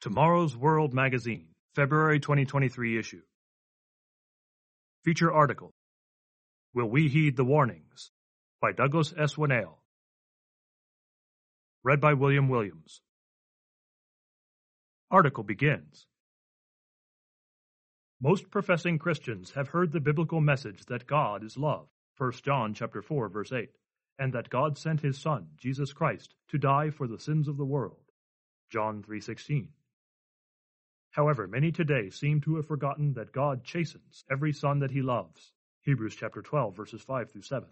Tomorrow's World Magazine, February 2023 issue. Feature article Will We Heed the Warnings? by Douglas S. Winnail. Read by William Williams. Article begins. Most professing Christians have heard the biblical message that God is love, 1 John chapter 4 verse 8, and that God sent his son, Jesus Christ, to die for the sins of the world. John 3:16. However, many today seem to have forgotten that God chastens every son that he loves. Hebrews chapter 12 verses 5 through 7.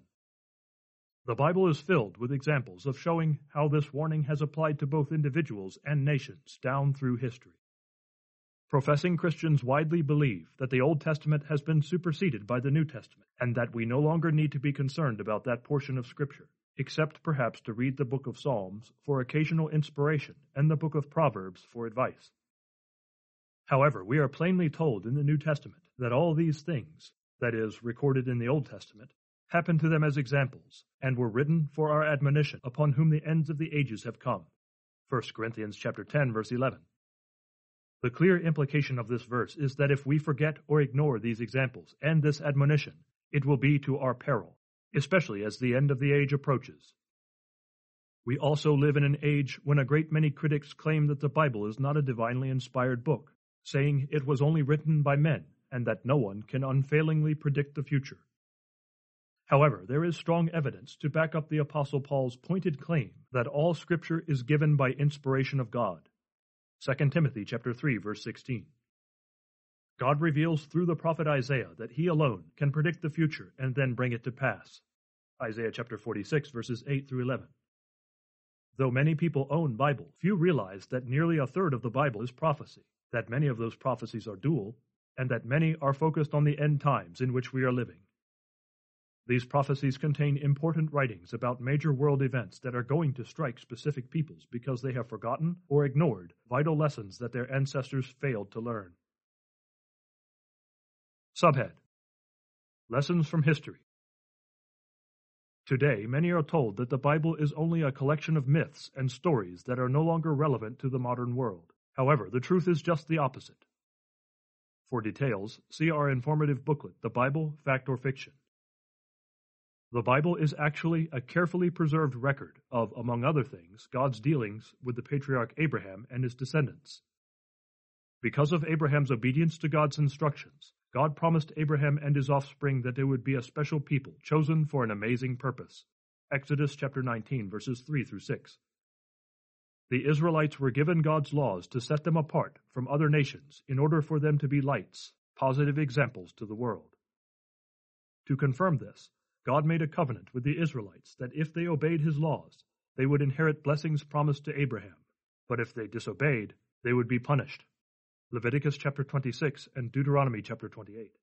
The Bible is filled with examples of showing how this warning has applied to both individuals and nations down through history. Professing Christians widely believe that the Old Testament has been superseded by the New Testament and that we no longer need to be concerned about that portion of Scripture, except perhaps to read the book of Psalms for occasional inspiration and the book of Proverbs for advice. However, we are plainly told in the New Testament that all these things, that is, recorded in the Old Testament, happened to them as examples, and were written for our admonition, upon whom the ends of the ages have come. 1 Corinthians chapter 10, verse 11. The clear implication of this verse is that if we forget or ignore these examples and this admonition, it will be to our peril, especially as the end of the age approaches. We also live in an age when a great many critics claim that the Bible is not a divinely inspired book, saying it was only written by men and that no one can unfailingly predict the future. However, there is strong evidence to back up the Apostle Paul's pointed claim that all Scripture is given by inspiration of God. 2 Timothy chapter 3 verse 16. God reveals through the prophet Isaiah that he alone can predict the future and then bring it to pass. Isaiah chapter 46 verses 8 through 11. Though many people own Bible, few realize that nearly a third of the Bible is prophecy that many of those prophecies are dual, and that many are focused on the end times in which we are living. These prophecies contain important writings about major world events that are going to strike specific peoples because they have forgotten or ignored vital lessons that their ancestors failed to learn. Subhead Lessons from History Today, many are told that the Bible is only a collection of myths and stories that are no longer relevant to the modern world. However, the truth is just the opposite. For details, see our informative booklet, The Bible, Fact or Fiction. The Bible is actually a carefully preserved record of, among other things, God's dealings with the patriarch Abraham and his descendants. Because of Abraham's obedience to God's instructions, God promised Abraham and his offspring that they would be a special people, chosen for an amazing purpose. Exodus chapter 19 verses 3 through 6. The Israelites were given God's laws to set them apart from other nations in order for them to be lights, positive examples to the world. To confirm this, God made a covenant with the Israelites that if they obeyed his laws, they would inherit blessings promised to Abraham, but if they disobeyed, they would be punished. Leviticus chapter 26 and Deuteronomy chapter 28.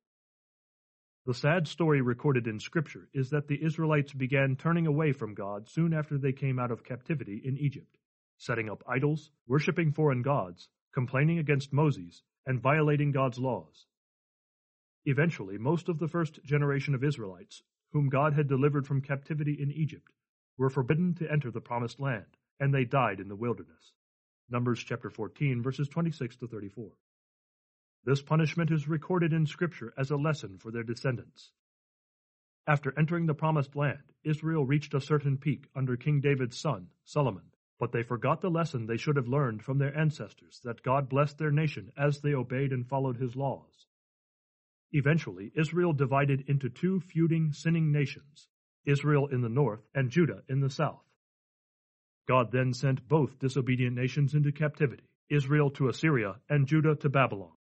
The sad story recorded in Scripture is that the Israelites began turning away from God soon after they came out of captivity in Egypt setting up idols, worshipping foreign gods, complaining against Moses, and violating God's laws. Eventually, most of the first generation of Israelites, whom God had delivered from captivity in Egypt, were forbidden to enter the promised land, and they died in the wilderness. Numbers chapter 14, verses 26 to 34. This punishment is recorded in Scripture as a lesson for their descendants. After entering the promised land, Israel reached a certain peak under King David's son, Solomon, but they forgot the lesson they should have learned from their ancestors that God blessed their nation as they obeyed and followed his laws. Eventually, Israel divided into two feuding, sinning nations Israel in the north and Judah in the south. God then sent both disobedient nations into captivity Israel to Assyria and Judah to Babylon.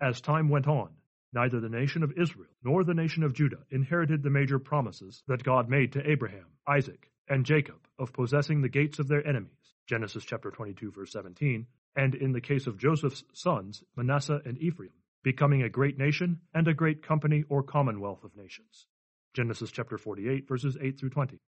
As time went on, neither the nation of Israel nor the nation of Judah inherited the major promises that God made to Abraham, Isaac, and Jacob of possessing the gates of their enemies, Genesis chapter 22 verse 17, and in the case of Joseph's sons, Manasseh and Ephraim, becoming a great nation and a great company or commonwealth of nations, Genesis chapter 48 verses 8 through 20.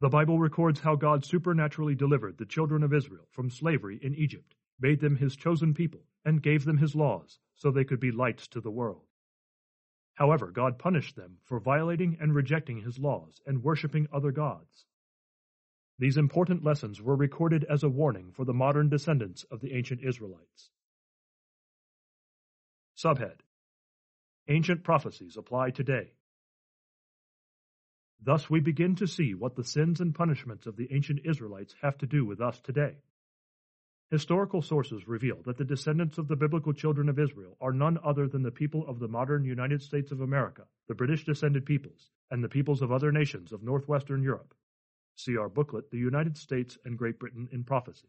The Bible records how God supernaturally delivered the children of Israel from slavery in Egypt, made them his chosen people, and gave them his laws, so they could be lights to the world. However, God punished them for violating and rejecting his laws and worshiping other gods. These important lessons were recorded as a warning for the modern descendants of the ancient Israelites. Subhead Ancient prophecies apply today. Thus we begin to see what the sins and punishments of the ancient Israelites have to do with us today. Historical sources reveal that the descendants of the biblical children of Israel are none other than the people of the modern United States of America, the British descended peoples, and the peoples of other nations of northwestern Europe. See our booklet, The United States and Great Britain in Prophecy.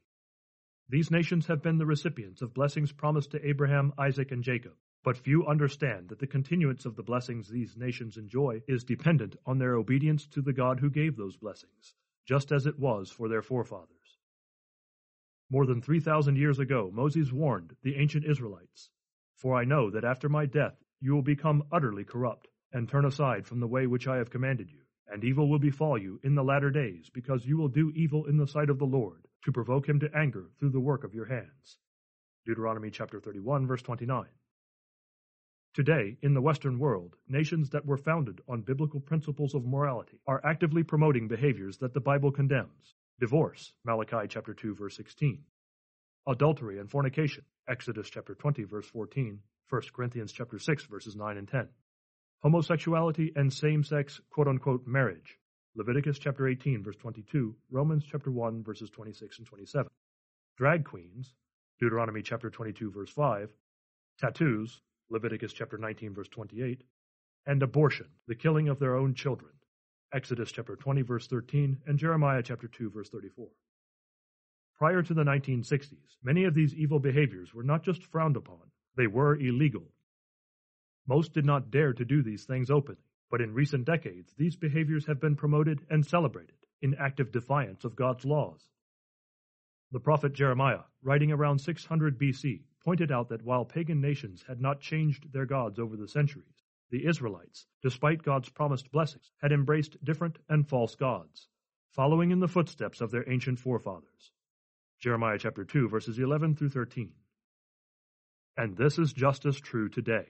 These nations have been the recipients of blessings promised to Abraham, Isaac, and Jacob, but few understand that the continuance of the blessings these nations enjoy is dependent on their obedience to the God who gave those blessings, just as it was for their forefathers. More than 3,000 years ago, Moses warned the ancient Israelites, For I know that after my death you will become utterly corrupt, and turn aside from the way which I have commanded you, and evil will befall you in the latter days, because you will do evil in the sight of the Lord, to provoke him to anger through the work of your hands. Deuteronomy chapter 31, verse 29. Today, in the Western world, nations that were founded on biblical principles of morality are actively promoting behaviors that the Bible condemns, Divorce, Malachi chapter 2 verse 16. Adultery and fornication, Exodus chapter 20 verse 14, 1 Corinthians chapter 6 verses 9 and 10. Homosexuality and same-sex quote-unquote marriage, Leviticus chapter 18 verse 22, Romans chapter 1 verses 26 and 27. Drag queens, Deuteronomy chapter 22 verse 5, tattoos, Leviticus chapter 19 verse 28, and abortion, the killing of their own children, Exodus chapter 20 verse 13 and Jeremiah chapter 2 verse 34. Prior to the 1960s, many of these evil behaviors were not just frowned upon, they were illegal. Most did not dare to do these things openly, but in recent decades these behaviors have been promoted and celebrated in active defiance of God's laws. The prophet Jeremiah, writing around 600 BC, pointed out that while pagan nations had not changed their gods over the centuries, the Israelites, despite God's promised blessings, had embraced different and false gods, following in the footsteps of their ancient forefathers. Jeremiah chapter 2 verses 11 through 13. And this is just as true today.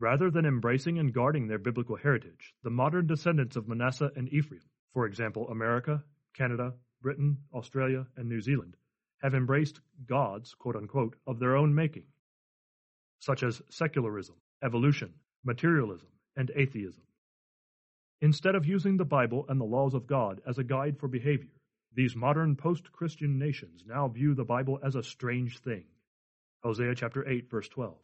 Rather than embracing and guarding their biblical heritage, the modern descendants of Manasseh and Ephraim, for example, America, Canada, Britain, Australia, and New Zealand, have embraced gods, quote unquote, of their own making, such as secularism, evolution, materialism, and atheism. Instead of using the Bible and the laws of God as a guide for behavior, these modern post-Christian nations now view the Bible as a strange thing. Hosea chapter 8 verse 12.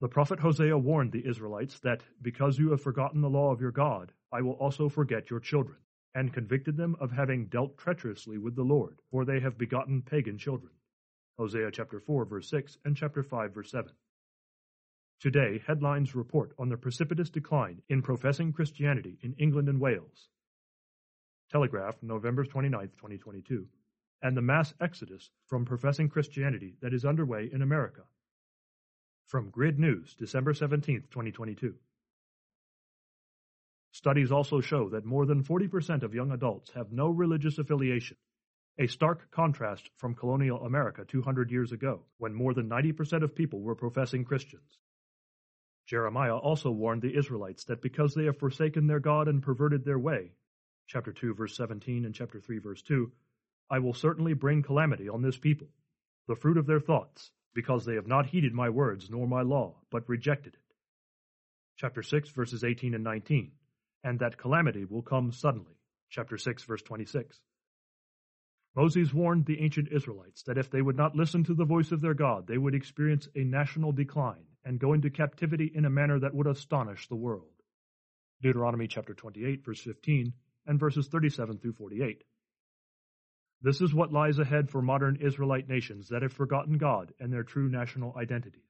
The prophet Hosea warned the Israelites that because you have forgotten the law of your God, I will also forget your children, and convicted them of having dealt treacherously with the Lord, for they have begotten pagan children. Hosea chapter 4 verse 6 and chapter 5 verse 7. Today, headlines report on the precipitous decline in professing Christianity in England and Wales. Telegraph, November 29, 2022, and the mass exodus from professing Christianity that is underway in America. From Grid News, December 17, 2022. Studies also show that more than 40% of young adults have no religious affiliation, a stark contrast from colonial America 200 years ago, when more than 90% of people were professing Christians. Jeremiah also warned the Israelites that because they have forsaken their God and perverted their way, chapter 2 verse 17 and chapter 3 verse 2, I will certainly bring calamity on this people, the fruit of their thoughts, because they have not heeded my words nor my law, but rejected it. Chapter 6 verses 18 and 19, and that calamity will come suddenly, chapter 6 verse 26. Moses warned the ancient Israelites that if they would not listen to the voice of their God, they would experience a national decline and go into captivity in a manner that would astonish the world. Deuteronomy chapter 28 verse 15 and verses 37 through 48. This is what lies ahead for modern Israelite nations that have forgotten God and their true national identities.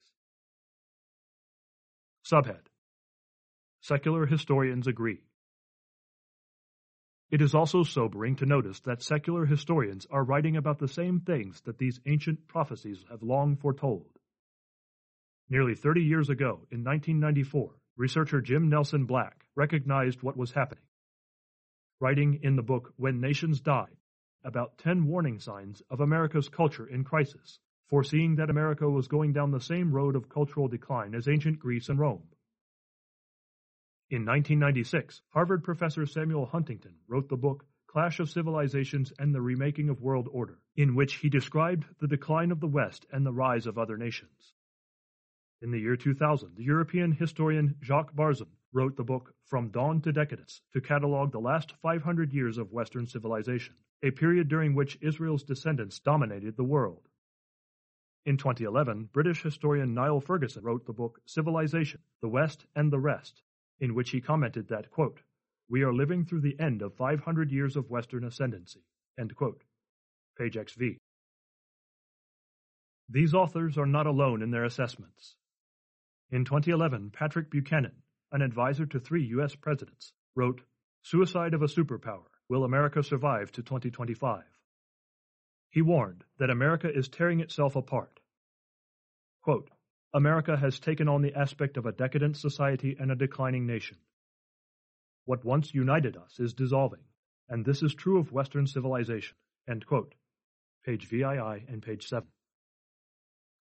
Subhead Secular historians agree. It is also sobering to notice that secular historians are writing about the same things that these ancient prophecies have long foretold. Nearly 30 years ago, in 1994, researcher Jim Nelson Black recognized what was happening. Writing in the book When Nations Die about 10 warning signs of America's culture in crisis, foreseeing that America was going down the same road of cultural decline as ancient Greece and Rome. In 1996, Harvard professor Samuel Huntington wrote the book Clash of Civilizations and the Remaking of World Order, in which he described the decline of the West and the rise of other nations. In the year 2000, the European historian Jacques Barzun wrote the book From Dawn to Decadence to catalogue the last 500 years of Western civilization, a period during which Israel's descendants dominated the world. In 2011, British historian Niall Ferguson wrote the book Civilization, the West and the Rest, in which he commented that, quote, We are living through the end of 500 years of Western ascendancy. End quote. Page XV. These authors are not alone in their assessments. In 2011, Patrick Buchanan, an advisor to three U.S. presidents, wrote, Suicide of a Superpower Will America Survive to 2025? He warned that America is tearing itself apart. Quote, America has taken on the aspect of a decadent society and a declining nation. What once united us is dissolving, and this is true of Western civilization. Page VII and page 7.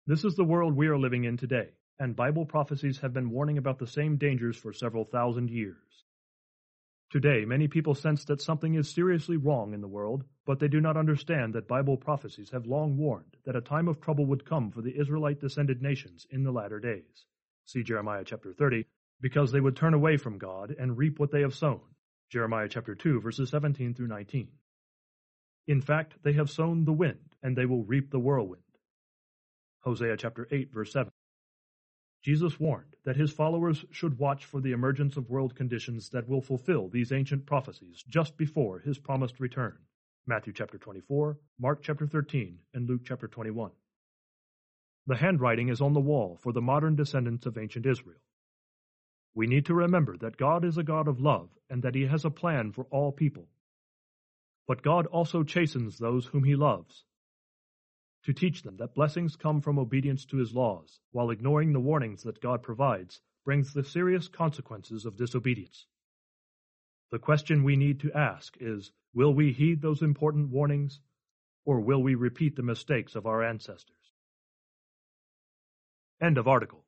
This is the world we are living in today and Bible prophecies have been warning about the same dangers for several thousand years. Today, many people sense that something is seriously wrong in the world, but they do not understand that Bible prophecies have long warned that a time of trouble would come for the Israelite descended nations in the latter days. See Jeremiah chapter 30, because they would turn away from God and reap what they have sown. Jeremiah chapter 2, verses 17 through 19. In fact, they have sown the wind, and they will reap the whirlwind. Hosea chapter 8, verse 7. Jesus warned that his followers should watch for the emergence of world conditions that will fulfill these ancient prophecies just before his promised return. Matthew chapter 24, Mark chapter 13, and Luke chapter 21. The handwriting is on the wall for the modern descendants of ancient Israel. We need to remember that God is a God of love and that he has a plan for all people. But God also chastens those whom he loves to teach them that blessings come from obedience to his laws, while ignoring the warnings that God provides brings the serious consequences of disobedience. The question we need to ask is will we heed those important warnings, or will we repeat the mistakes of our ancestors? End of article.